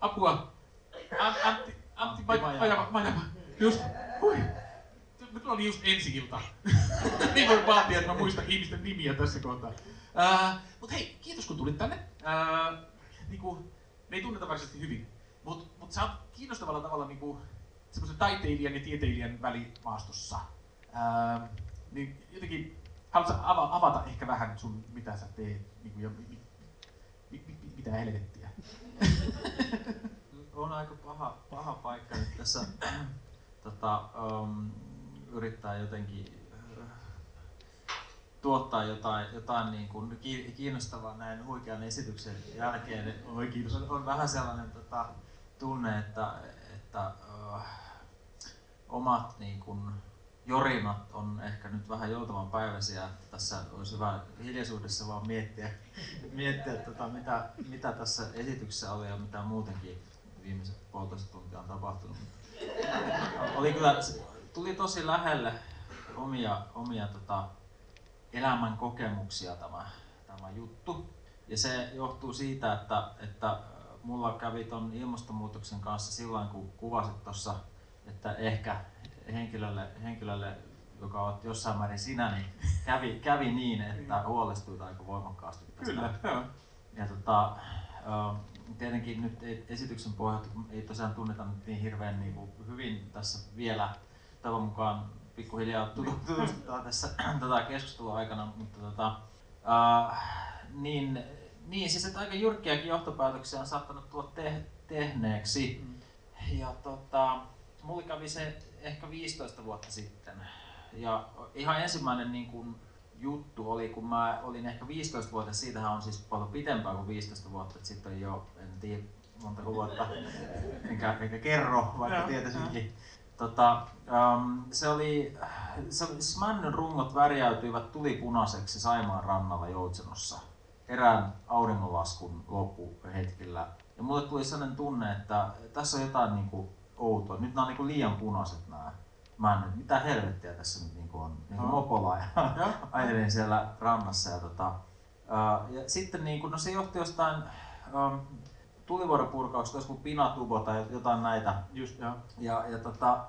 apua. Antti, Antti Majava, Majava. Just, hui. Nyt oli just ensi ilta. niin voi vaatia, että mä muistan ihmisten nimiä tässä kohtaa. Mut hei, kiitos kun tulit tänne. Uh, niinku, me ei tunneta varsinaisesti hyvin, mut, mut sä oot kiinnostavalla tavalla niinku, semmoisen taiteilijan ja tieteilijän välimaastossa. Uh, niin jotenkin, haluatko avata ehkä vähän sun, mitä sä teet, niinku, ja mitä helvettiä? on aika paha, paha paikka nyt tässä tota, um, yrittää jotenkin äh, tuottaa jotain, jotain niin kuin ki- kiinnostavaa näin huikean esityksen jälkeen. Oi, kiitos. On, on vähän sellainen tota, tunne, että, että uh, omat niin kuin, jorinat on ehkä nyt vähän joutavan päiväisiä. Tässä olisi hyvä hiljaisuudessa vaan miettiä, miettiä tota, mitä, mitä tässä esityksessä oli ja mitä muutenkin viimeiset puolitoista tuntia on tapahtunut. Oli kyllä, tuli tosi lähelle omia, omia tota, elämän kokemuksia tämä, tämä juttu. Ja se johtuu siitä, että, että mulla kävi ton ilmastonmuutoksen kanssa silloin, kun kuvasit tuossa, että ehkä henkilölle, henkilölle joka on jossain määrin sinä, niin kävi, kävi niin, että huolestuit aika voimakkaasti tästä. Kyllä, joo. Ja tota, tietenkin nyt esityksen pohjalta ei tosiaan tunneta nyt niin hirveän niin kuin hyvin tässä vielä tavan mukaan pikkuhiljaa tutustutaan tässä tätä keskustelua aikana, mutta tota, niin, niin siis että aika jyrkkiäkin johtopäätöksiä on saattanut tulla te- tehneeksi. Mm. Ja tota, mulla kävi se ehkä 15 vuotta sitten. Ja ihan ensimmäinen niin kuin, juttu oli, kun mä olin ehkä 15 vuotta, siitähän on siis paljon pitempään kuin 15 vuotta, että sitten jo, en tiedä monta vuotta, enkä, enkä kerro, vaikka tietäisinkin. Tota, um, se oli, se, siis männyn rungot värjäytyivät tulipunaiseksi Saimaan rannalla Joutsenossa erään auringonlaskun loppuhetkellä. Ja mulle tuli sellainen tunne, että tässä on jotain niin kuin outoa. Nyt nämä on niin kuin liian punaiset nämä männyt, mitä helvettiä tässä nyt niinku on, niinku no. mopolla ja ajelin siellä rannassa. Ja, tota, ja sitten niinku, no se johti jostain um, tulivuoropurkauksesta, joskus pinatubo tai jotain näitä. Just, ja. Ja, ja tota,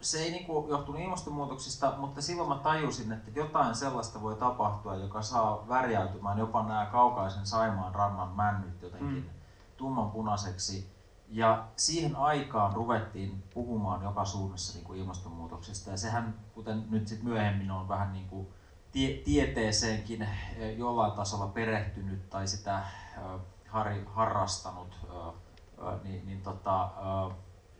se ei niinku johtunut ilmastonmuutoksista, mutta silloin mä tajusin, että jotain sellaista voi tapahtua, joka saa värjäytymään jopa nämä kaukaisen Saimaan rannan männyt jotenkin mm. tummanpunaiseksi ja siihen aikaan ruvettiin puhumaan joka suunnassa niin kuin ilmastonmuutoksesta ja sehän, kuten nyt sit myöhemmin on vähän niin kuin tie- tieteeseenkin eh, jollain tasolla perehtynyt tai sitä äh, har, harrastanut, äh, niin, niin tota,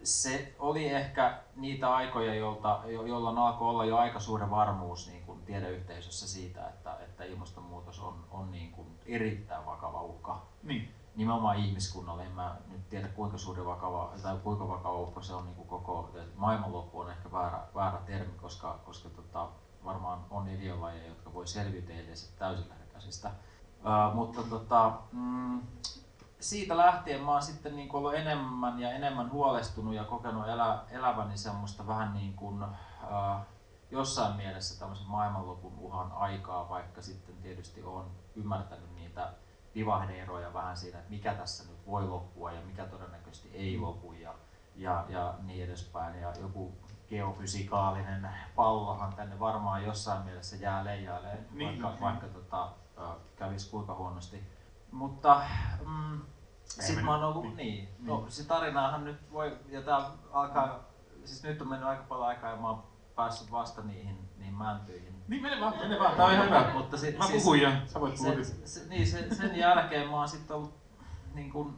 se oli ehkä niitä aikoja, jolta, jo, jolloin alkoi olla jo aika suuri varmuus niin kuin tiedeyhteisössä siitä, että, että ilmastonmuutos on, on niin kuin erittäin vakava uhka. Niin nimenomaan ihmiskunnalle. En mä nyt tiedä kuinka suuri vakava, tai kuinka vakava uhka se on niin kuin koko, maailmanloppu on ehkä väärä, väärä termi, koska, koska tota, varmaan on eliölajeja, jotka voi selviytyä edes täysin käsistä. Uh, mutta tota, mm, siitä lähtien mä oon sitten niin ollut enemmän ja enemmän huolestunut ja kokenut elä, eläväni semmoista vähän niin kuin, uh, jossain mielessä tämmöisen maailmanlopun uhan aikaa, vaikka sitten tietysti on ymmärtänyt niitä vivahdeeroja vähän siinä, että mikä tässä nyt voi loppua ja mikä todennäköisesti ei mm. lopu ja, ja, ja niin edespäin. Ja joku geofysikaalinen pallohan tänne varmaan jossain mielessä jää leijailemaan, niin, vaikka, niin. vaikka tota, kävisi kuinka huonosti. Mutta mm, sitten mä oon ollut niin. niin. No, niin. se tarinaahan nyt voi, ja tää alkaa, siis nyt on mennyt aika paljon aikaa ja mä oon päässyt vasta niihin, niihin mäntyihin niin mene vaan, mene vaan. Tää on ihan hyvä. Mutta si, mä siis, puhun ja sä voit puhua. Se, se, niin, se, sen jälkeen mä oon sitten ollut niin kuin,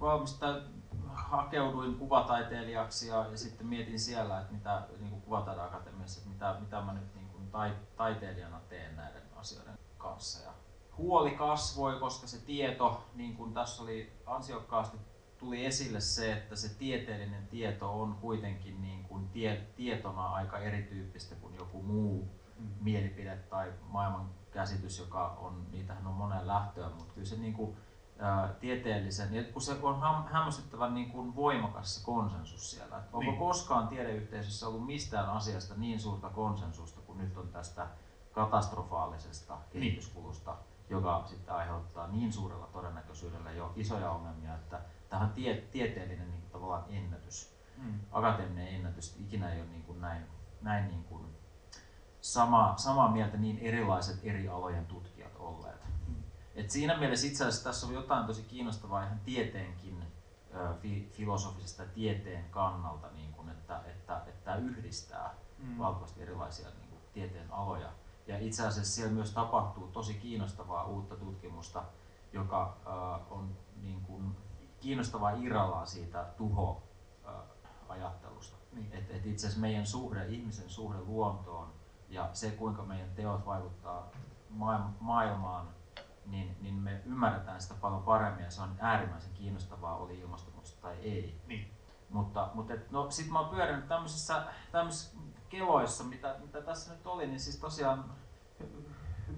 valmista, hakeuduin kuvataiteilijaksi ja, ja sitten mietin siellä, että mitä niin kuin kuvataideakatemiassa, että mitä, mitä mä nyt niin kuin tai, taiteilijana teen näiden asioiden kanssa. Ja huoli kasvoi, koska se tieto, niin kuin tässä oli ansiokkaasti tuli esille se, että se tieteellinen tieto on kuitenkin niin kuin tie, tietona aika erityyppistä kuin joku muu mm. mielipide tai maailman käsitys, joka on, niitähän on monen lähtöä, mutta kyllä se niin kuin, ää, tieteellisen, ja kun se on häm, hämmästyttävän niin kuin voimakas se konsensus siellä. Että onko niin. koskaan tiedeyhteisössä ollut mistään asiasta niin suurta konsensusta kuin nyt on tästä katastrofaalisesta kehityskulusta, joka sitten aiheuttaa niin suurella todennäköisyydellä jo isoja ongelmia, että tähän on tie, tieteellinen niin kuin, tavallaan ennätys, mm. akateeminen ennätys, ikinä ei ole niin kuin näin, näin niin kuin sama, samaa mieltä niin erilaiset eri alojen tutkijat olleet. Mm. Et siinä mielessä itse asiassa tässä on jotain tosi kiinnostavaa ihan tieteenkin fi, filosofisesta tieteen kannalta, niin kuin, että, että, että tämä yhdistää mm. valtavasti erilaisia niin kuin, tieteen aloja. Ja itse asiassa siellä myös tapahtuu tosi kiinnostavaa uutta tutkimusta, joka äh, on niin kuin, kiinnostavaa irrallaan siitä tuho-ajattelusta. Niin. Et, et itse asiassa meidän suhde, ihmisen suhde luontoon ja se, kuinka meidän teot vaikuttaa maailmaan, niin, niin me ymmärretään sitä paljon paremmin ja se on äärimmäisen kiinnostavaa, oli ilmastonmuutosta tai ei. Niin. Mutta, mutta et, no, sitten mä oon pyörinyt tämmöisissä, tämmöisissä keloissa, mitä, mitä tässä nyt oli, niin siis tosiaan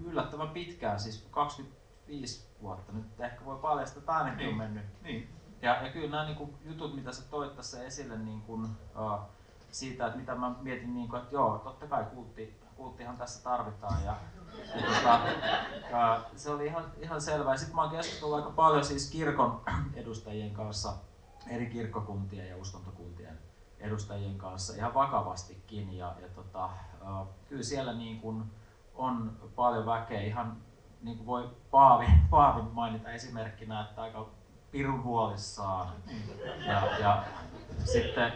yllättävän pitkään, siis 25 vuotta. Nyt ehkä voi paljastaa, että ainakin niin. on mennyt. Niin. Ja, ja kyllä nämä niin kuin, jutut, mitä sä toit tässä esille niin kuin, uh, siitä, että mitä mä mietin, niin kuin, että joo, totta kai kultti, kulttihan tässä tarvitaan. Ja, ja tota, uh, se oli ihan, ihan selvää. Sitten mä oon keskustellut aika paljon siis kirkon edustajien kanssa, eri kirkkokuntien ja uskontokuntien edustajien kanssa ihan vakavastikin. Ja, ja tota, uh, kyllä siellä niin kuin on paljon väkeä. Ihan niin kuin voi Paavi, Paavi mainita esimerkkinä, että aika pirun huolissaan. Ja, ja sitten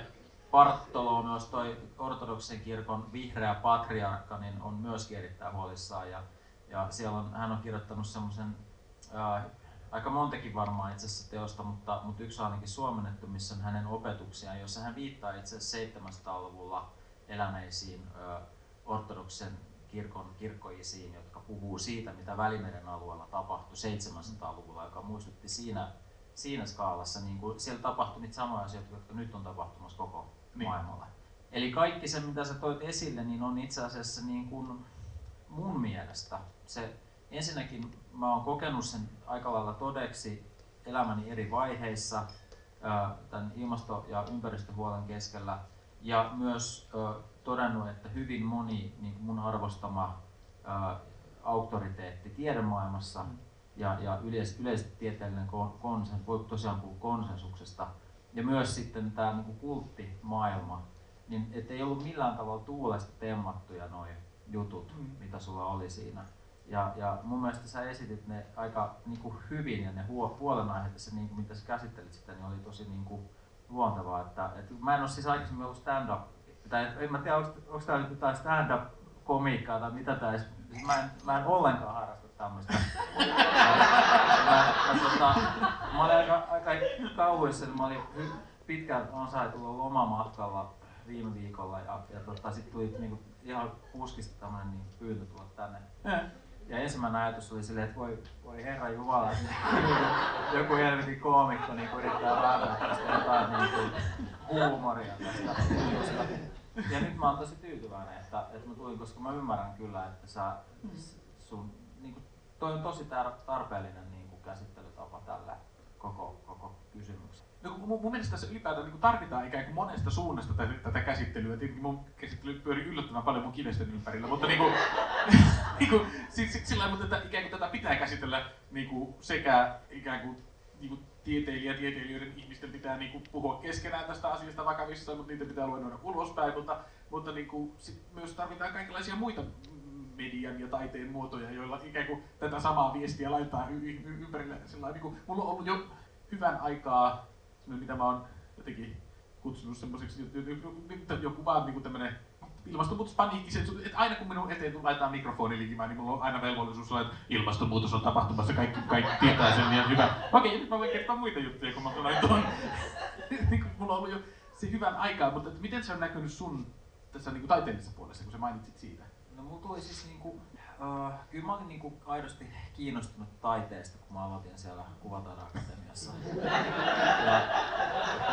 Bartolomeos, toi ortodoksen kirkon vihreä patriarkka, niin on myöskin erittäin huolissaan. Ja, ja siellä on, hän on kirjoittanut semmoisen aika montakin varmaan itse asiassa teosta, mutta, mutta yksi ainakin suomennettu, missä on hänen opetuksiaan, jossa hän viittaa itse asiassa 700-luvulla eläneisiin ö, ortodoksen kirkon kirkkoisiin, jotka puhuu siitä, mitä Välimeren alueella tapahtui 700-luvulla, joka muistutti siinä, siinä skaalassa, niin kuin siellä tapahtui niitä samoja asioita, jotka nyt on tapahtumassa koko niin. maailmalla. Eli kaikki se, mitä sä toit esille, niin on itse asiassa niin kuin mun mielestä se, ensinnäkin mä oon kokenut sen aika lailla todeksi elämäni eri vaiheissa tämän ilmasto- ja ympäristöhuolen keskellä ja myös todennut, että hyvin moni niin mun arvostama ää, auktoriteetti tiedemaailmassa mm. ja, ja yleis, yleisesti tieteellinen konsen, voi tosiaan puhua konsensuksesta, ja myös sitten tämä niin kuin kulttimaailma, niin ei ollut millään tavalla tuulesta temmattuja noin jutut, mm. mitä sulla oli siinä. Ja, ja mun mielestä sä esitit ne aika niin kuin hyvin ja ne huolenaiheet, se, niin kuin, mitä sä käsittelit sitä, niin oli tosi niin kuin, luontevaa. Että, että mä en ole siis aikaisemmin ollut stand-up tai en mä tiedä, onko tämä nyt jotain stand-up komiikkaa tai mitä tämä siis mä en, mä en ollenkaan harrasta tämmöistä. mä, mä, tota, mä olin aika, aika kauhuissa, mä olin pitkään ansaitulla lomamatkalla viime viikolla ja, ja tota, sitten tuli niinku, ihan puskista tämmöinen niin pyyntö tulla tänne. Ja ensimmäinen ajatus oli silleen, että voi, voi herra Jumala, että joku helvetin koomikko niin yrittää raadata tästä jotain niin kuin, huumoria tästä ja nyt mä oon tosi tyytyväinen, että, että mä tulin, koska mä ymmärrän kyllä, että sä, sun, niin kuin, toi on tosi tarpeellinen niin kuin, käsittelytapa tälle koko, koko kysymykselle. No, mun, mun mielestä tässä ylipäätään niin tarvitaan ikään kuin monesta suunnasta tätä, tätä käsittelyä. Tietenkin mun käsittely pyörii yllättävän paljon mun kivesten ympärillä, mutta niin kuin, niin kuin, sit, sit sillä mutta että ikään kuin tätä pitää käsitellä niin kuin sekä ikään kuin, niin kuin tieteilijä tieteilijöiden ihmisten pitää niin kuin, puhua keskenään tästä asiasta vakavissa, mutta niitä pitää luennoida ulospäin, mutta, mutta niin kuin, sit myös tarvitaan kaikenlaisia muita median ja taiteen muotoja, joilla ikään kuin tätä samaa viestiä laittaa y- y- ympärille. Sillä niin kuin, mulla on ollut jo hyvän aikaa, mitä mä oon jotenkin kutsunut semmoiseksi, joku vaan niin kuin tämmöinen ilmastonmuutospaniikki, että aina kun minun eteen laitetaan mikrofoni liikimään, niin mulla on aina velvollisuus olla, että ilmastonmuutos on tapahtumassa, kaikki, kaikki tietää sen ja hyvä. Okei, nyt mä voin kertoa muita juttuja, kun mä tulen tuon. niin mulla on ollut jo se hyvän aikaa, mutta miten se on näkynyt sun tässä niin kuin taiteellisessa puolessa, kun sä mainitsit siitä? No mulla tuli siis niin kuin, uh, kyllä mä olin niin kuin aidosti kiinnostunut taiteesta, kun mä aloitin siellä Kuvataide-akatemiassa. ja,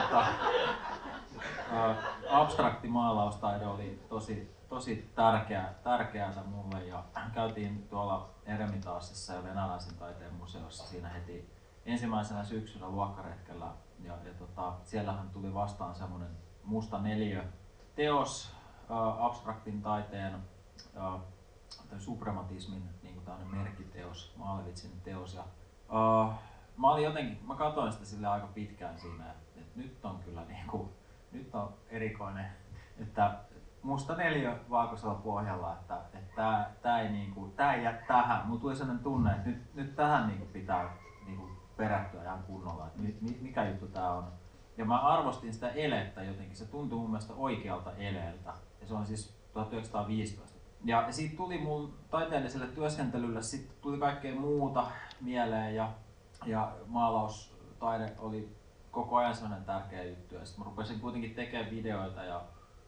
tota, abstrakti maalaustaide oli tosi, tosi tärkeä, tärkeää mulle. Ja käytiin tuolla Eremitaasissa ja venäläisen taiteen museossa siinä heti ensimmäisenä syksynä luokkaretkellä. Ja, ja tota, siellähän tuli vastaan semmoinen musta neljä teos äh, abstraktin taiteen äh, suprematismin niin kuin merkkiteos, Maalevitsin teos. Ja, uh, mä olin jotenkin, mä katsoin sitä sille aika pitkään siinä, että, että nyt on kyllä niin kuin, nyt on erikoinen, että musta neljä valkoisella pohjalla, että, että tää, ei, niin kuin, ei jää tähän. Mulla tuli sellainen tunne, että nyt, nyt tähän niin kuin pitää niin kuin perättyä ihan kunnolla, että mikä juttu tää on. Ja mä arvostin sitä elettä jotenkin, se tuntui mun mielestä oikealta eleeltä. Ja se on siis 1915. Ja, siitä tuli mun taiteelliselle työskentelylle sit tuli kaikkea muuta mieleen ja, ja maalaustaide oli koko ajan sellainen tärkeä juttu. Sitten mä rupesin kuitenkin tekemään videoita ja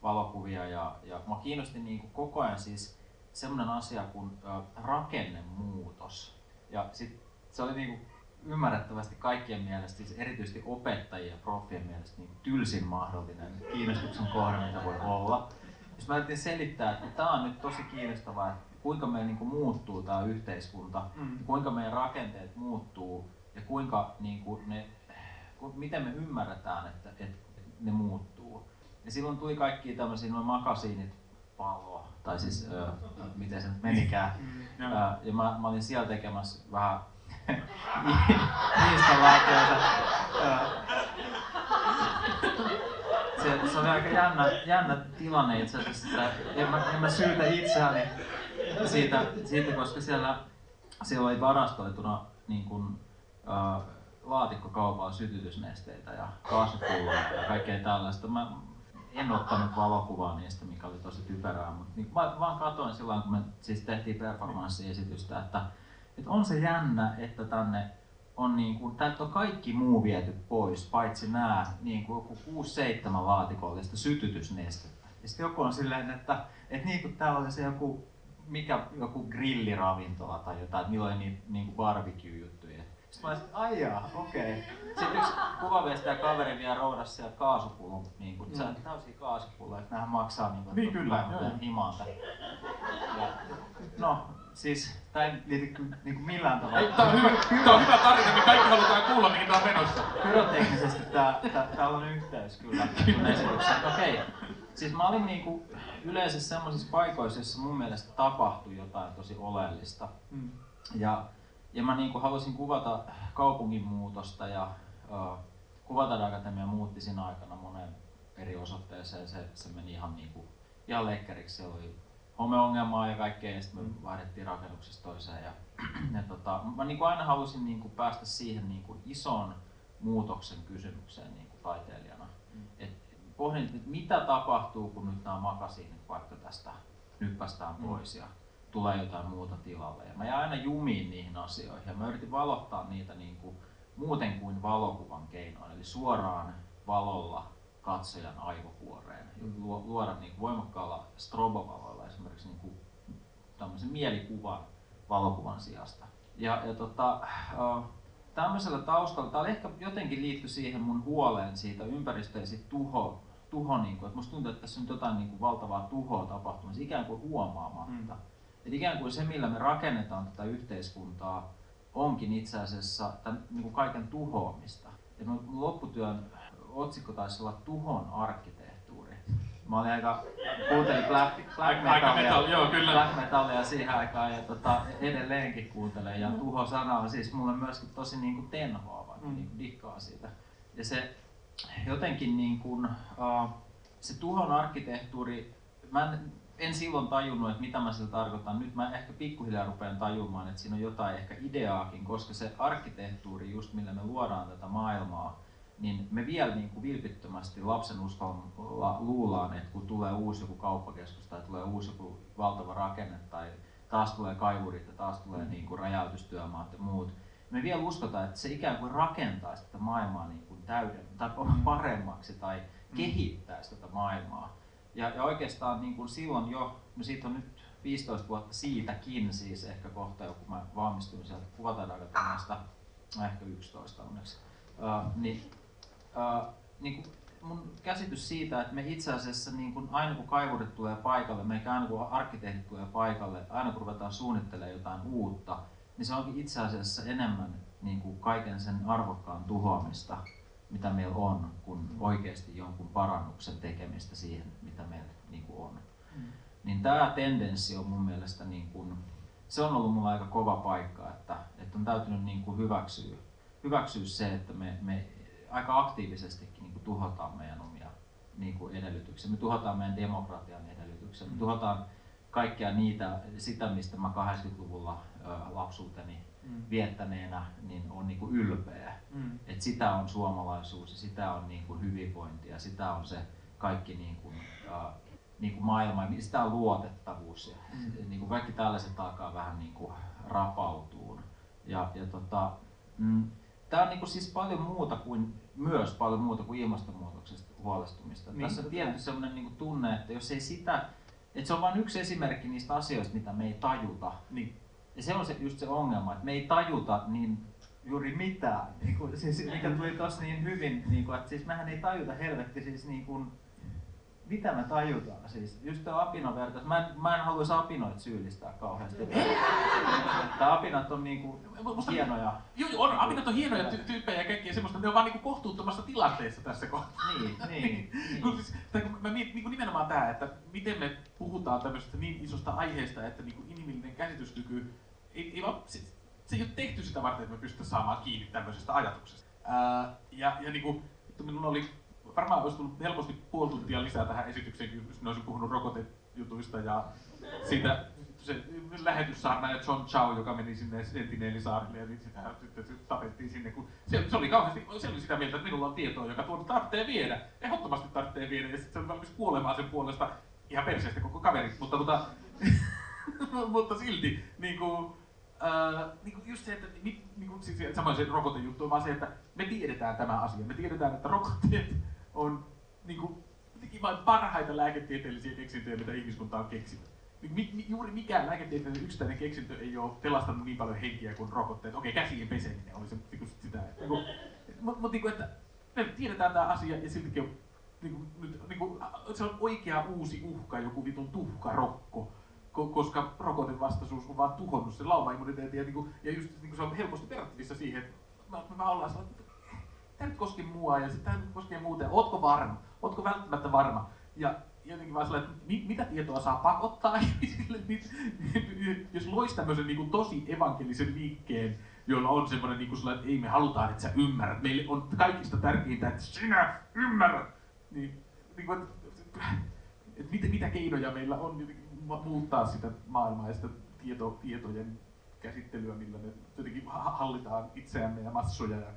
valokuvia ja, ja mä kiinnosti niin kuin koko ajan siis semmoinen asia kuin rakennemuutos. Ja sit se oli niin kuin ymmärrettävästi kaikkien mielestä, siis erityisesti opettajien ja profien mielestä niin tylsin mahdollinen kiinnostuksen kohde, mitä voi olla. Jos mä yritin selittää, että tämä on nyt tosi kiinnostavaa, että kuinka meidän niin kuin, muuttuu tämä yhteiskunta, mm. kuinka meidän rakenteet muuttuu ja kuinka niin kuin, ne, miten me ymmärretään, että, että ne muuttuu. Ja silloin tuli kaikki tämmöisiä noin makasiinit, pallo, tai siis ö, miten se nyt menikään. Mm, ja mä, mä olin siellä tekemässä vähän installaatioita. Se, se oli aika jännä, jännä tilanne itse asiassa, että en mä, en mä syytä itseäni siitä, siitä koska siellä, siellä oli varastoituna niin kuin, uh, laatikkokaupalla sytytysnesteitä ja kaasupulloja ja kaikkea tällaista. Mä en ottanut valokuvaa niistä, mikä oli tosi typerää, mutta niin, mä vaan katsoin silloin, kun me siis tehtiin performanssiesitystä, että että on se jännä, että tänne on niin kuin, täältä on kaikki muu viety pois, paitsi nämä niin kuin joku 6-7 laatikollista sytytysnestettä. Ja sitten joku on silleen, että, että niin kuin täällä oli se joku, mikä, joku grilliravintola tai jotain, että niillä oli niin, niin kuin barbecue-juttuja. Sitten mä olisin, ai jaa, okei. Okay. Sitten yksi kuvavestäjä kaveri vielä roudasi siellä kaasupullon, niin kuin, mm. se on täysiä kaasupulloja, että nämähän maksaa niin kuin, niin, kyllä, himaan. No, siis tämä ei liity niin kuin millään tavalla. Ei, tämä, on hyvä, tämä on hyvä tarina, me kaikki halutaan kuulla, mihin tämä on menossa. Pyroteknisesti tämä, tämä, tämä on yhteys kyllä esitykseen. Okei, okay. siis mä olin niin kuin yleensä sellaisissa paikoissa, joissa mun mielestä tapahtui jotain tosi oleellista. Mm. Ja, ja mä niin kuin halusin kuvata kaupungin muutosta ja uh, Kuvataideakatemia Akatemia muutti siinä aikana monen eri osoitteeseen. Se, se meni ihan, niin kuin, ihan lekkeriksi. Siellä oli homeongelmaa ja kaikkea, ja sitten me mm. vaihdettiin rakennuksesta toiseen. Ja, ja tota, mä niin kuin aina halusin niin kuin päästä siihen niin kuin ison muutoksen kysymykseen niin kuin taiteilijana. Mm. Et pohdin, että mitä tapahtuu, kun nyt nämä makasiinit vaikka tästä nyppästään mm. pois ja tulee jotain muuta tilalle. Ja mä jäin aina jumiin niihin asioihin ja mä yritin valottaa niitä niin kuin muuten kuin valokuvan keinoin, eli suoraan valolla katsojan aivokuoreen. Luoda niin voimakkaalla strobovaloilla esimerkiksi niin kuin tämmöisen mielikuvan valokuvan sijasta. Ja, ja tota, äh, tämmöisellä taustalla, tämä ehkä jotenkin liittyy siihen mun huoleen siitä ympäristöä ja siitä tuho, tuho niin kuin, että musta tuntuu, että tässä on jotain niin kuin valtavaa tuhoa tapahtumassa, ikään kuin huomaamatta. Mm. Et ikään kuin se, millä me rakennetaan tätä yhteiskuntaa, onkin itse asiassa tämän, niin kuin kaiken tuhoamista. Ja lopputyön otsikko taisi olla Tuhon arkkitehtuuri. Mä olin aika, kuuntelin black, black, metallia, metal, joo, kyllä. black metallia siihen aikaan ja tota, edelleenkin kuuntelen. Ja tuho-sana on siis mulle myöskin tosi niin kuin tenhoava, mm. niin kuin dikkaa siitä. Ja se jotenkin niin kuin, uh, se tuhon arkkitehtuuri, mä en, en silloin tajunnut, että mitä mä sillä tarkoitan. Nyt mä ehkä pikkuhiljaa rupean tajumaan, että siinä on jotain ehkä ideaakin, koska se arkkitehtuuri, just millä me luodaan tätä maailmaa, niin me vielä niin kuin vilpittömästi lapsen uskolla luullaan, että kun tulee uusi joku kauppakeskus tai tulee uusi joku valtava rakenne tai taas tulee kaivurit ja taas tulee mm. niin kuin räjäytystyömaat ja muut, me vielä uskotaan, että se ikään kuin rakentaa tätä maailmaa niin kuin täyden, tai mm. paremmaksi tai kehittäisi tätä maailmaa. Ja, ja oikeastaan niin kuin silloin jo, no siitä on nyt 15 vuotta siitäkin siis ehkä kohta, kun mä valmistuin sieltä kuvataideakatemiasta, ehkä 11 onneksi, uh, niin äh, niin kuin mun käsitys siitä, että me itse asiassa niin kuin aina kun kaivurit tulee paikalle, meikä aina kun arkkitehdit tulee paikalle, aina kun ruvetaan suunnittelemaan jotain uutta, niin se onkin itse asiassa enemmän niin kuin kaiken sen arvokkaan tuhoamista, mitä meillä on, kuin oikeasti jonkun parannuksen tekemistä siihen, mitä meillä niin kuin on. Mm. niin tämä tendenssi on mun mielestä niin kuin, se on ollut mulla aika kova paikka, että, että on täytynyt niin kuin hyväksyä, hyväksyä se, että me, me aika aktiivisestikin niin kuin tuhotaan meidän omia niin kuin edellytyksiä. Me tuhotaan meidän demokratian edellytyksiä. Me mm. tuhotaan kaikkea niitä, sitä mistä mä 80-luvulla lapsuuteni mm. viettäneenä niin on niin kuin ylpeä. Mm. Et sitä on suomalaisuus ja sitä on niin kuin hyvinvointi ja sitä on se kaikki niin kuin, äh, niin kuin maailma ja sitä on luotettavuus. Ja, mm. niin kuin kaikki tällaiset alkaa vähän niin kuin rapautuun. Ja, ja tota, mm, Tämä on niin kuin siis paljon muuta kuin, myös paljon muuta kuin ilmastonmuutoksesta huolestumista. Niin, Tässä on tietty sellainen niin kuin tunne, että jos ei sitä, että se on vain yksi esimerkki niistä asioista, mitä me ei tajuta. Niin. Ja se on se, just se ongelma, että me ei tajuta niin juuri mitään, niin kuin, siis, mikä tuli tuossa niin hyvin, niin kuin, että siis mehän ei tajuta helvetti siis niin kuin, mitä me tajutaan siis? Just tämä apinavertaus. Mä en, mä en haluaisi apinoita syyllistää kauheasti. Tämä apinat on niinku Musta, hienoja. Joo, on, apinat on hienoja ty- tyyppejä ja kaikkia semmoista. Ne on vaan niinku kohtuuttomassa tilanteessa tässä kohtaa. Niin, niin. niin. kun, siis, tai kun mä mietin niinku nimenomaan tämä, että miten me puhutaan tämmöisestä niin isosta aiheesta, että niinku inhimillinen käsityskyky ei, ei vaan, se, se ei ole tehty sitä varten, että me pystytään saamaan kiinni tämmöisestä ajatuksesta. Ää, ja, ja niinku, minulla oli varmaan olisi tullut helposti puoli tuntia lisää tähän esitykseen, jos ne olisi puhunut rokotejutuista ja siitä se lähetyssaarna ja John Chow, joka meni sinne Sentinelisaarille ja sitä tapettiin sinne, kun se, se oli kauheasti, se oli sitä mieltä, että minulla on tietoa, joka tuon tarvitsee viedä, ehdottomasti tarvitsee viedä, ja sitten se oli valmis kuolemaan sen puolesta ihan perseestä koko kaveri, mutta, tota, mutta silti niin kuin, äh, niin kuin just se, että niin kuin, siis, samoin se rokotejuttu on vaan se, että me tiedetään tämä asia, me tiedetään, että rokotteet on niin kuin, vain parhaita lääketieteellisiä keksintöjä, mitä ihmiskunta on keksinyt. Mi, mi, juuri mikään lääketieteellinen yksittäinen keksintö ei ole pelastanut niin paljon henkiä kuin rokotteet. Okei, käsien peseminen oli se niin sitä. Niin kuin, mutta mut, niin että me tiedetään tämä asia ja siltikin on, niin kuin, nyt, niin kuin, se on oikea uusi uhka, joku vitun tuhkarokko koska rokotevastaisuus on vaan tuhonnut sen laumaimmuniteetin ja, niin kuin, ja just niin kuin se on helposti verrattavissa siihen, että me, me ollaan sellainen, tämä nyt koski mua ja sitten tämä koskee muuten. Ootko varma? Ootko välttämättä varma? Ja jotenkin vaan sellainen, että mit, mitä tietoa saa pakottaa ihmisille, jos loisi tämmöisen niin kuin tosi evankelisen liikkeen, jolla on semmoinen niin kuin että ei me halutaan, että sä ymmärrät. Meille on kaikista tärkeintä, että sinä ymmärrät. Niin, niin kuin, että, että mitä, mitä keinoja meillä on muuttaa sitä maailmaa ja sitä tieto, tietojen käsittelyä, millä me jotenkin hallitaan itseämme ja massoja ja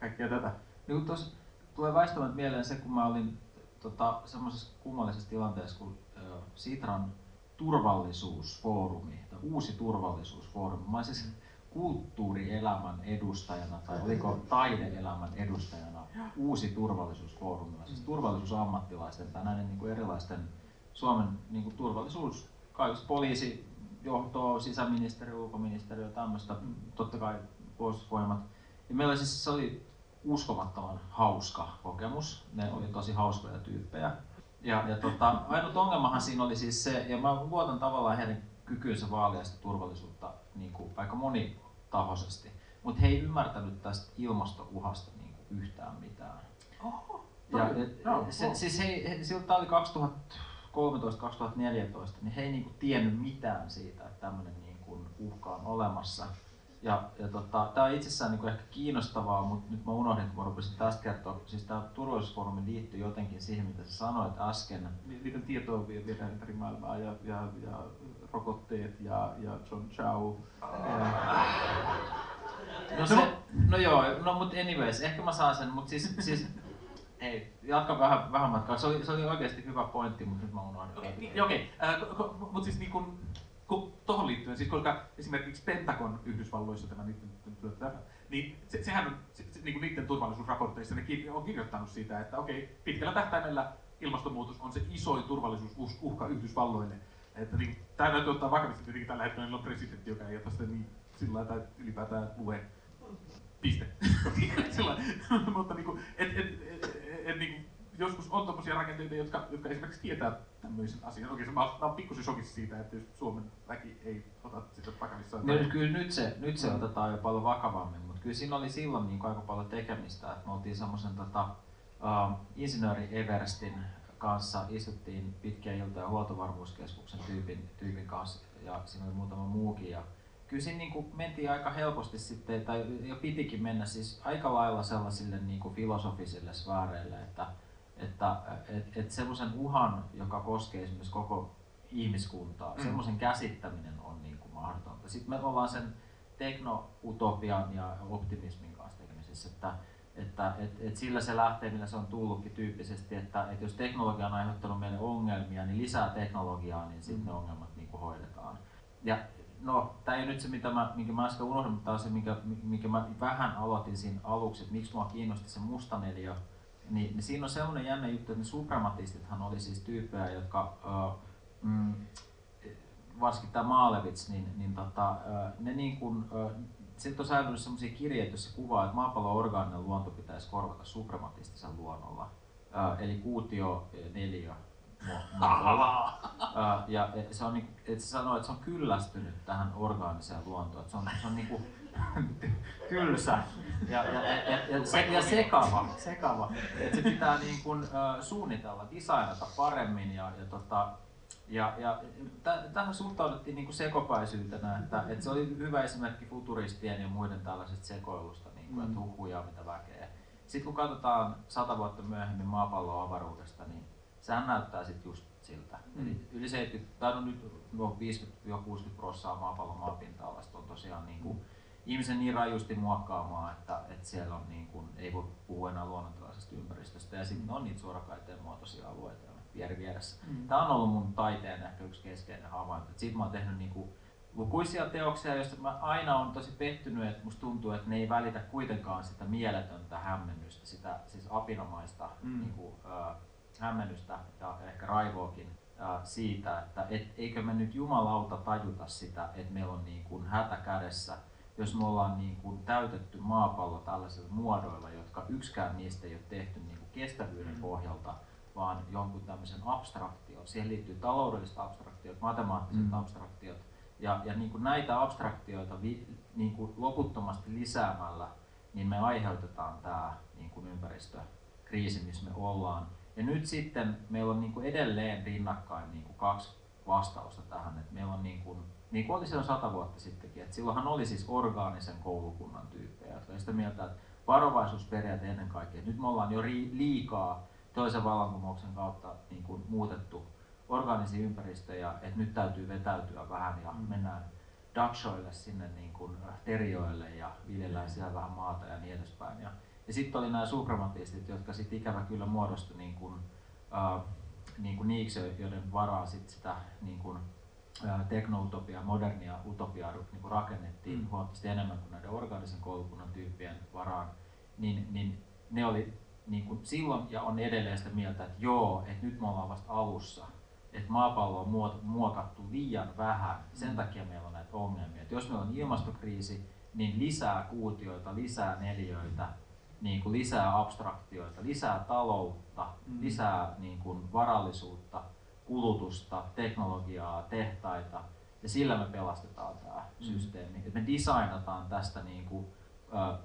kaikkea tätä. Niin tuossa tulee väistämättä mieleen se, kun mä olin tota, semmoisessa kummallisessa tilanteessa, kun äh, Sitran turvallisuusfoorumi, tai uusi turvallisuusfoorumi, mä siis kulttuurielämän edustajana tai oliko taideelämän edustajana uusi turvallisuusfoorumi, siis turvallisuusammattilaisten tai näiden niin kuin erilaisten Suomen niin kuin turvallisuus, kaikista poliisi, johtoa, sisäministeriö, ulkoministeriö, tämmöistä, totta kai puolustusvoimat. Ja meillä siis se oli uskomattoman hauska kokemus. Ne oli tosi hauskoja tyyppejä. Ja, ja tota, ainut ongelmahan siinä oli siis se, ja mä luotan tavallaan heidän kykyynsä vaalia sitä turvallisuutta niin kuin aika monitahoisesti, mutta he ei ymmärtänyt tästä ilmastouhasta niin kuin yhtään mitään. Oho, ja, et, no, se, siis he, he, siltä oli 2013-2014, niin he ei niin kuin tiennyt mitään siitä, että tämmöinen niin kuin uhka on olemassa. Ja, ja tota, tämä on itsessään niin ehkä kiinnostavaa, mutta nyt mä unohdin, kun mä rupesin tästä kertoa. Siis tämä turvallisuusfoorumi liittyy jotenkin siihen, mitä sä sanoit äsken. Miten tietoa viedään ympäri maailmaa ja, ja, ja rokotteet ja, ja John Chow. Ja... No, se, no joo, no mutta anyways, ehkä mä saan sen, mutta siis, siis ei, jatka vähän, vähän matkaa. Se oli, se oli oikeasti hyvä pointti, mutta nyt mä unohdin. Okei, okay, niin, okay. äh, mutta siis niin kun, tuohon liittyen, siis koska esimerkiksi Pentagon Yhdysvalloissa tämä niiden, niin se, sehän on, se, se, niin niiden turvallisuusraporteissa ne on kirjoittanut siitä, että okei, pitkällä tähtäimellä ilmastonmuutos on se isoin turvallisuusuhka Yhdysvalloille. Että niin, tämä täytyy ottaa vakavasti, että tällä hetkellä on presidentti, joka ei ota sitä niin sillä tai ylipäätään lue. Piste. sillä, mutta niin kuin, et, et, et, et, niin kuin, joskus on tommosia rakenteita, jotka, jotka esimerkiksi tietää tämmöisen asian. Okei, mä, mä oon pikkusen shokissa siitä, että jos Suomen väki ei ota sitä vakavissaan. No, kyllä nyt se, nyt se otetaan jo paljon vakavammin, mutta kyllä siinä oli silloin niin aika paljon tekemistä, että me oltiin semmoisen tota, uh, insinööri Everstin kanssa istuttiin pitkiä iltoja huoltovarmuuskeskuksen tyypin, tyypin kanssa ja siinä oli muutama muukin. Ja kyllä siinä niin kuin mentiin aika helposti sitten, tai jo pitikin mennä siis aika lailla sellaisille niin kuin filosofisille sfääreille, että, että et, et semmoisen uhan, joka koskee esimerkiksi koko ihmiskuntaa, mm. semmoisen käsittäminen on niin kuin mahdotonta. Sitten me ollaan sen tekno-utopian ja optimismin kanssa tekemisissä, että, että et, et sillä se lähtee, millä se on tullutkin tyyppisesti, että et jos teknologia on aiheuttanut meille ongelmia, niin lisää teknologiaa, niin sitten mm. ne ongelmat niin kuin hoidetaan. Ja no, tämä ei nyt se, mitä mä, minkä mä äsken unohdin, mutta tämä on se, minkä, minkä mä vähän aloitin siinä aluksi, että miksi mua kiinnosti se mustaneliö. Niin, niin siinä on semmoinen jännä juttu, että ne suprematistithan oli siis tyyppejä, jotka mm, varsinkin tämä Maalevits, niin, niin tota, ne niin kuin, sitten on säilynyt sellaisia kirjeitä, joissa kuvaa, että maapallon orgaaninen luonto pitäisi korvata suprematistisella luonnolla. Eli kuutio, neljä, ja se, on, niin, että se sanoo, että se on kyllästynyt tähän orgaaniseen luontoon. Että se on, se on niin kuin, tylsä ja, ja, ja, ja, se, ja sekava, sekava. Että se pitää niin kuin, uh, suunnitella, designata paremmin ja, ja tota, ja, ja tähän suhtauduttiin niin kuin sekopäisyytenä, että, että se oli hyvä esimerkki futuristien ja muiden tällaisesta sekoilusta, niin kuin, mm. että huhuja mitä väkeä. Sitten kun katsotaan sata vuotta myöhemmin maapallon avaruudesta, niin sehän näyttää sitten just siltä. Mm. Eli yli 70, tai no nyt no 50-60 prosenttia maapallon maapinta-alasta on tosiaan niin kuin, mm. Ihmisen niin rajusti muokkaamaan, että, että siellä on niin kuin, ei voi puhua enää luonnontilaisesta ympäristöstä ja sitten on niitä suorakaiteen muotoisia alueita vieri vieressä. Mm. Tämä on ollut mun taiteen ehkä yksi keskeinen havainto. Sitten mä oon tehnyt niinku lukuisia teoksia, joista mä aina on tosi pettynyt, että musta tuntuu, että ne ei välitä kuitenkaan sitä mieletöntä hämmennystä, sitä siis apinomaista mm. niinku, äh, hämmennystä ja ehkä raivoakin äh, siitä, että et, eikö me nyt jumalauta tajuta sitä, että meillä on niin kuin hätä kädessä, jos me ollaan niin kuin täytetty maapallo tällaisilla muodoilla, jotka yksikään niistä ei ole tehty niin kuin kestävyyden mm. pohjalta, vaan jonkun tämmöisen abstraktion. Siihen liittyy taloudelliset abstraktiot, matemaattiset mm. abstraktiot. Ja, ja niin kuin näitä abstraktioita vi, niin kuin loputtomasti lisäämällä, niin me aiheutetaan tämä niin kuin ympäristökriisi, missä me ollaan. Ja nyt sitten meillä on niin kuin edelleen rinnakkain niin kuin kaksi vastausta tähän. Että meillä on niin kuin, niin kuin oli silloin sata vuotta sittenkin, että silloinhan oli siis orgaanisen koulukunnan tyyppejä, jotka oli sitä mieltä, että varovaisuusperiaate ennen kaikkea. Nyt me ollaan jo liikaa toisen vallankumouksen kautta niin kuin muutettu orgaanisia ympäristöjä, että nyt täytyy vetäytyä vähän ja mm. mennään dakshoille sinne niin kuin terioille ja viljellään siellä vähän maata ja niin edespäin. Ja, ja sitten oli nämä suprematistit, jotka sitten ikävä kyllä muodostui niin kuin, äh, niin kuin niiksi, joiden varaa sit sitä niin kuin, teknoutopia, modernia utopiaa niin kuin rakennettiin mm. huomattavasti enemmän kuin näiden orgaanisen koulukunnan tyyppien varaan, niin, niin ne oli niin kuin silloin ja on edelleen sitä mieltä, että joo, että nyt me ollaan vasta alussa, että maapallo on muokattu liian vähän, sen mm. takia meillä on näitä ongelmia. Että jos meillä on ilmastokriisi, niin lisää kuutioita, lisää neliöitä, niin kuin lisää abstraktioita, lisää taloutta, mm. lisää niin kuin varallisuutta, kulutusta, teknologiaa, tehtaita, ja sillä me pelastetaan tämä mm. systeemi. Että me designataan tästä niin kuin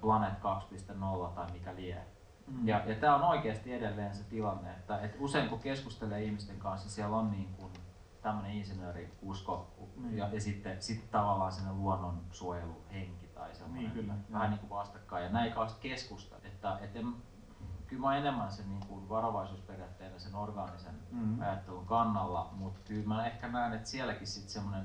Planet 2.0 tai mikä lie. Mm. Ja, ja tämä on oikeasti edelleen se tilanne, että, että usein kun keskustelee ihmisten kanssa, siellä on niin kuin tämmöinen insinööriusko mm. ja, ja sitten, sitten tavallaan sinne luonnonsuojeluhenki tai semmoinen niin, kyllä, vähän niin kuin vastakkain. Ja näin kauheasti keskusta. Että, että en, kyllä mä enemmän sen niin kuin varovaisuusperiaatteen ja sen orgaanisen mm. ajattelun kannalla, mutta kyllä mä ehkä näen, että sielläkin sitten semmoinen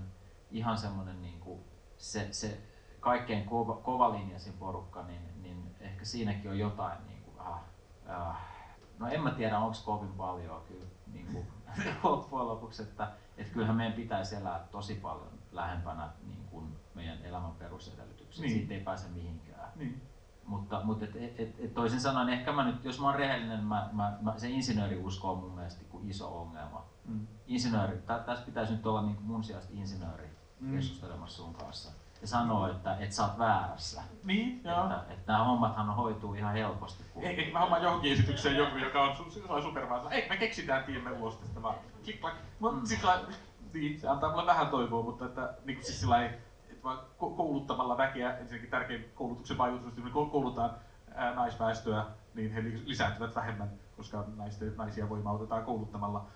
ihan semmoinen niin kuin se, se kaikkein kova, kovalinjaisin porukka, niin, niin ehkä siinäkin on jotain niin äh, no en mä tiedä onko kovin paljon kyllä niin kuin, loppujen lopuksi, että, että kyllähän meidän pitäisi elää tosi paljon lähempänä niin kuin meidän elämän perusedellytyksiä, niin. siitä ei pääse mihinkään. Niin. Mutta, mutta et, et, et, toisin sanoen, ehkä mä nyt, jos mä oon rehellinen, mä, mä, mä, se insinööriusko on mun mielestä niin iso ongelma. Mm. Insinööri, tä, tässä pitäisi nyt olla niin kuin mun sijasta insinööri mm. keskustelemassa sun kanssa ja sanoo, että et sä oot väärässä. Niin, joo. Että, että nämä hommathan hoituu ihan helposti. Kun... Ei, ei, mä hommaan johonkin esitykseen joku, joka on su- supervaasa. Ei, me keksitään tiemme ulos tästä vaan. Klik, klak. Mm. Sillä, niin, se antaa mulle vähän toivoa, mutta että niin siis sillä ei, että vaan kouluttamalla väkeä, ensinnäkin tärkein koulutuksen vaikutus, että me koulutaan naisväestöä niin he lisääntyvät vähemmän, koska naisten, naisia voimautetaan kouluttamalla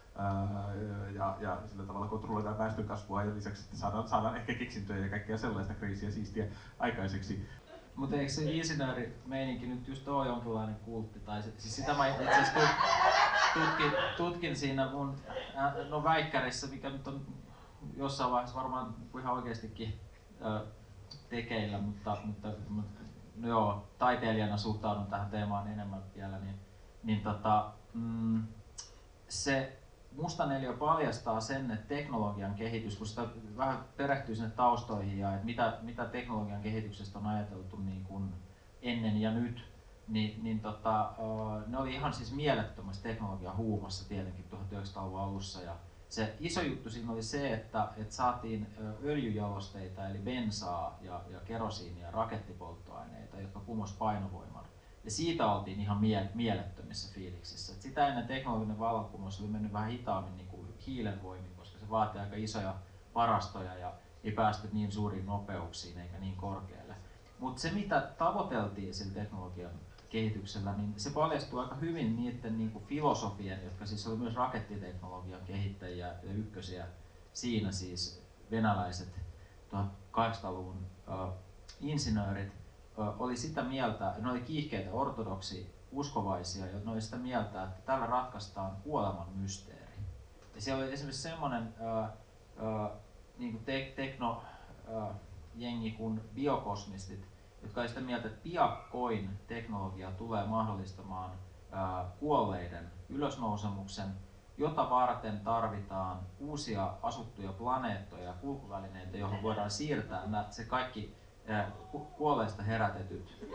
ja, ja sillä tavalla kontrolloidaan väestön kasvua ja lisäksi saadaan, saadaan ehkä keksintöjä ja kaikkea sellaista kriisiä siistiä aikaiseksi. Mutta eikö se insinöörimeininki nyt just ole jonkinlainen kultti? Tai se, siis sitä mä itse tutkin, tutkin siinä mun no väikkärissä, mikä nyt on jossain vaiheessa varmaan ihan oikeastikin tekeillä, mutta, mutta, mutta no joo, taiteilijana suhtaudun tähän teemaan enemmän vielä, niin, niin tota, mm, se Musta neljä paljastaa sen, että teknologian kehitys, kun sitä vähän perehtyy sinne taustoihin ja että mitä, mitä teknologian kehityksestä on ajateltu niin kuin ennen ja nyt, niin, niin tota, ne oli ihan siis mielettömässä teknologian huumassa tietenkin 1900-luvun alussa. Ja se iso juttu siinä oli se, että, että saatiin öljyjalosteita eli bensaa ja, ja kerosiinia rakettipolttoaineita, jotka kumos painovoiman. Ja siitä oltiin ihan mie- mielettömissä fiiliksissä. Et sitä ennen teknologinen vallankumous oli mennyt vähän hitaammin niin kuin hiilen voimin, koska se vaatii aika isoja varastoja ja ei päästy niin suuriin nopeuksiin eikä niin korkealle. Mutta se mitä tavoiteltiin sillä teknologian kehityksellä, niin se paljastui aika hyvin niiden niin kuin filosofien, jotka siis oli myös rakettiteknologian kehittäjiä ja ykkösiä siinä siis venäläiset 1800-luvun uh, insinöörit, oli sitä mieltä, ne oli kiihkeitä ortodoksi uskovaisia, ja ne oli sitä mieltä, että tällä ratkaistaan kuoleman mysteeri. Ja siellä oli esimerkiksi semmoinen niin kuin te- tekno jengi kuin biokosmistit, jotka oli sitä mieltä, että piakkoin teknologia tulee mahdollistamaan kuolleiden ylösnousemuksen, jota varten tarvitaan uusia asuttuja planeettoja ja kulkuvälineitä, joihin voidaan siirtää se kaikki kuolleista herätetyt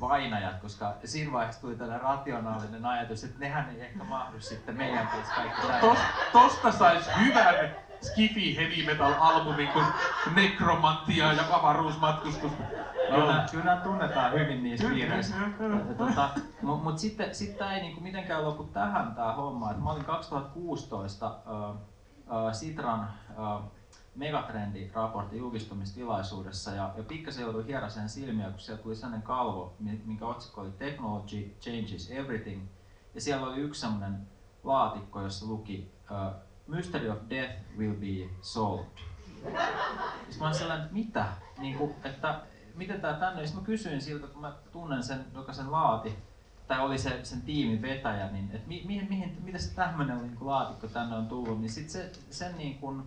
vainajat, koska siinä vaiheessa tuli tällainen rationaalinen ajatus, että nehän ei ehkä mahdu sitten meidän kanssa kaikki Tos, Tosta saisi hyvän skifi heavy metal albumin kuin nekromantia ja avaruusmatkustus. Kyllä, kyllä nämä tunnetaan hyvin niissä piireissä. Tota, Mutta mut sitten sit tämä ei niinku mitenkään lopu tähän tämä homma. Et mä olin 2016 äh, äh, Sitran äh, megatrendi-raportin julkistamistilaisuudessa ja, ja pikkasen jouduin hieraseen silmiä, kun siellä tuli sellainen kalvo, minkä otsikko oli Technology Changes Everything. Ja siellä oli yksi sellainen laatikko, jossa luki uh, Mystery of Death will be solved. Sitten mä olin sellainen, että mitä? Niin kuin, että miten tämä tänne? Sitten mä kysyin siltä, kun mä tunnen sen, joka sen laati, tai oli se, sen tiimin vetäjä, niin että mi, mihin, mihin, mitä se tämmöinen niin laatikko tänne on tullut, niin sitten se, sen niin kuin,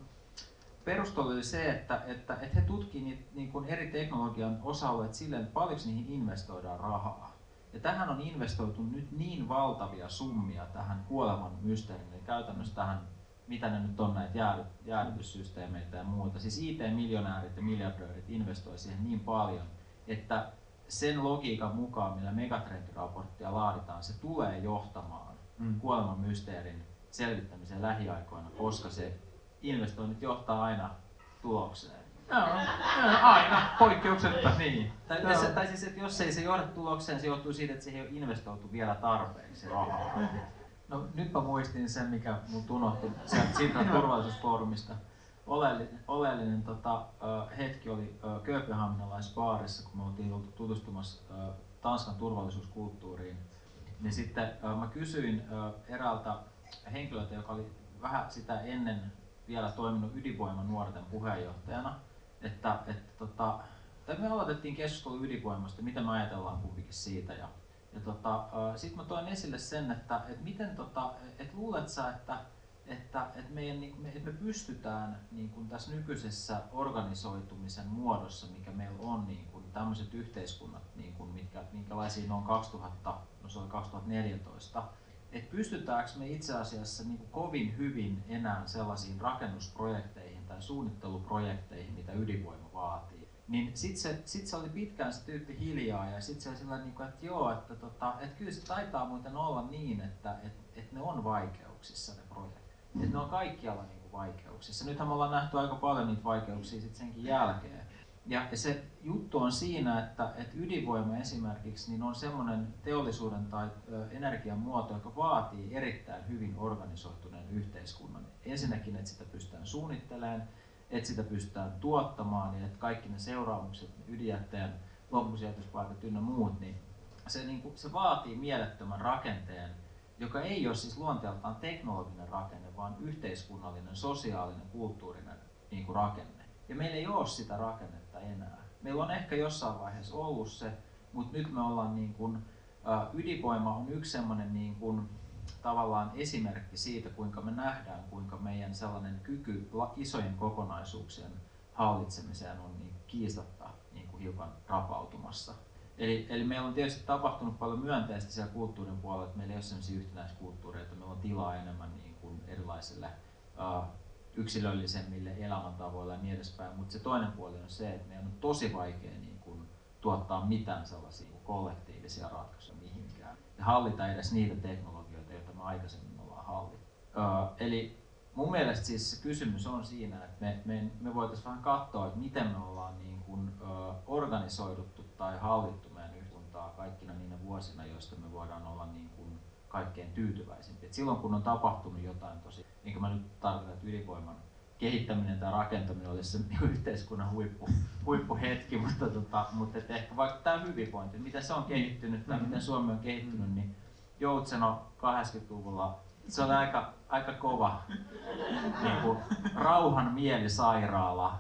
perustelu oli se, että, että, että he tutkivat niitä niin kuin eri teknologian osa-alueet silleen, että paljonko niihin investoidaan rahaa. Ja tähän on investoitu nyt niin valtavia summia tähän kuoleman mysteeriin, eli käytännössä tähän, mitä ne nyt on näitä jäädy, jäädytyssysteemeitä ja muuta. Siis IT-miljonäärit ja miljardöörit investoi siihen niin paljon, että sen logiikan mukaan, millä megatrendiraporttia laaditaan, se tulee johtamaan mm. kuoleman mysteerin selvittämiseen lähiaikoina, koska se investoinnit johtaa aina tulokseen. Joo, aina, poikkeuksetta. Niin. Tai, tai, tai siis, että jos ei se johda tulokseen, se johtuu siitä, että siihen ei ole investoitu vielä tarpeeksi rahaa. No nyt mä muistin sen, mikä mun unohtui sieltä Sitran turvallisuusfoorumista. Oleellinen, oleellinen tota, hetki oli Kööpenhaminalaisbaarissa, kun me oltiin tutustumassa Tanskan turvallisuuskulttuuriin. Niin sitten mä kysyin eräältä henkilöltä, joka oli vähän sitä ennen vielä toiminut ydinvoiman nuorten puheenjohtajana, että, että tota, tai me aloitettiin keskustelu ydinvoimasta, mitä me ajatellaan kumpikin siitä. Ja, ja tota, sitten mä toin esille sen, että, että miten, tota, että luulet sä, että, että, että, meidän, niin, että me pystytään niin kuin tässä nykyisessä organisoitumisen muodossa, mikä meillä on, niin kuin tämmöiset yhteiskunnat, niin kuin mitkä, minkälaisia ne on 2000, no se oli 2014, että pystytäänkö me itse asiassa niin kuin kovin hyvin enää sellaisiin rakennusprojekteihin tai suunnitteluprojekteihin, mitä ydinvoima vaatii. Niin sitten se, sit se oli pitkään se tyyppi hiljaa ja sitten se oli sellainen, niin kuin, että joo, että, tota, että kyllä se taitaa muuten olla niin, että et, et ne on vaikeuksissa ne projektit. Että ne on kaikkialla kuin vaikeuksissa. Nythän me ollaan nähty aika paljon niitä vaikeuksia sitten senkin jälkeen. Ja, se juttu on siinä, että, että ydinvoima esimerkiksi niin on semmoinen teollisuuden tai energian muoto, joka vaatii erittäin hyvin organisoituneen yhteiskunnan. Ensinnäkin, että sitä pystytään suunnittelemaan, että sitä pystytään tuottamaan ja että kaikki ne seuraamukset, ydinjätteen loppusijoituspaikat ynnä muut, niin se, niin kuin, se vaatii mielettömän rakenteen, joka ei ole siis luonteeltaan teknologinen rakenne, vaan yhteiskunnallinen, sosiaalinen, kulttuurinen niin kuin rakenne. Ja meillä ei ole sitä rakennetta enää. Meillä on ehkä jossain vaiheessa ollut se, mutta nyt me ollaan niin kuin, ydinvoima on yksi sellainen niin kuin, tavallaan esimerkki siitä, kuinka me nähdään, kuinka meidän sellainen kyky isojen kokonaisuuksien hallitsemiseen on niin kiistatta niin kuin hiukan rapautumassa. Eli, eli meillä on tietysti tapahtunut paljon myönteistä siellä kulttuurin puolella, että meillä ei ole sellaisia että meillä on tilaa enemmän niin kuin erilaisille uh, yksilöllisemmille elämäntavoille ja niin edespäin. Mutta se toinen puoli on se, että meidän on tosi vaikea niin kuin, tuottaa mitään sellaisia kollektiivisia ratkaisuja mihinkään ja hallita edes niitä teknologioita, aikaisemmin ollaan hallittu. Uh, eli mun mielestä siis se kysymys on siinä, että me, me, me voitaisiin vähän katsoa, että miten me ollaan niin kuin, uh, organisoiduttu tai hallittu meidän yhteiskuntaa kaikkina niinä vuosina, joista me voidaan olla niin kuin kaikkein tyytyväisimpiä. Et silloin kun on tapahtunut jotain tosi, niin kuin mä nyt tarkoitan, että ydinvoiman kehittäminen tai rakentaminen olisi se yhteiskunnan huippu, huippuhetki, mutta, tota, mutta ehkä vaikka tämä hyvinvointi, miten se on kehittynyt tai mm-hmm. miten Suomi on kehittynyt, niin Joutseno 80-luvulla se oli aika, aika kova niin kuin, rauhan mielisairaala,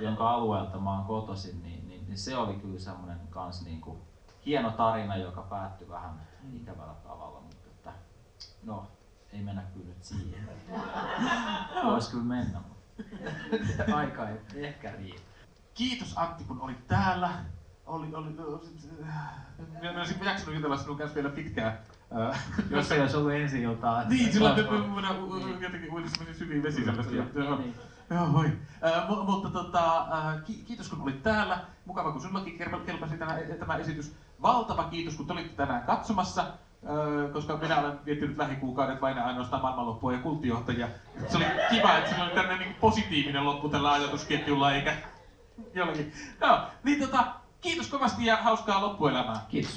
jonka alueelta mä oon kotoisin, niin, niin, niin se oli kyllä semmoinen kans niin kuin, hieno tarina, joka päättyi vähän ikävällä tavalla, mutta että, no, ei mennä kyllä nyt siihen. Voisi kyllä mennä, mutta aika ei ehkä riitä. Kiitos Antti, kun olit täällä. Oli, oli, oli, minä en olisi jaksanut jutella sinun kanssa vielä pitkään. Jos ei olisi ollut ensi iltaa. Niin, sillä me jotenkin uudessa syviin vesiselvästi. Niin, niin. Joo, voi. Äh, mutta tota, äh, kiitos kun olit täällä. Mukava kun sinullakin kelpasi tämä, tämä esitys. Valtava kiitos kun olitte tänään katsomassa. Äh, koska minä olen viettänyt lähikuukaudet vain ainoastaan maailmanloppua ja kulttijohtajia. Se oli kiva, että se oli tämmöinen niin positiivinen loppu tällä ajatusketjulla, eikä jollakin. No, niin tota, kiitos kovasti ja hauskaa loppuelämää. Kiitos.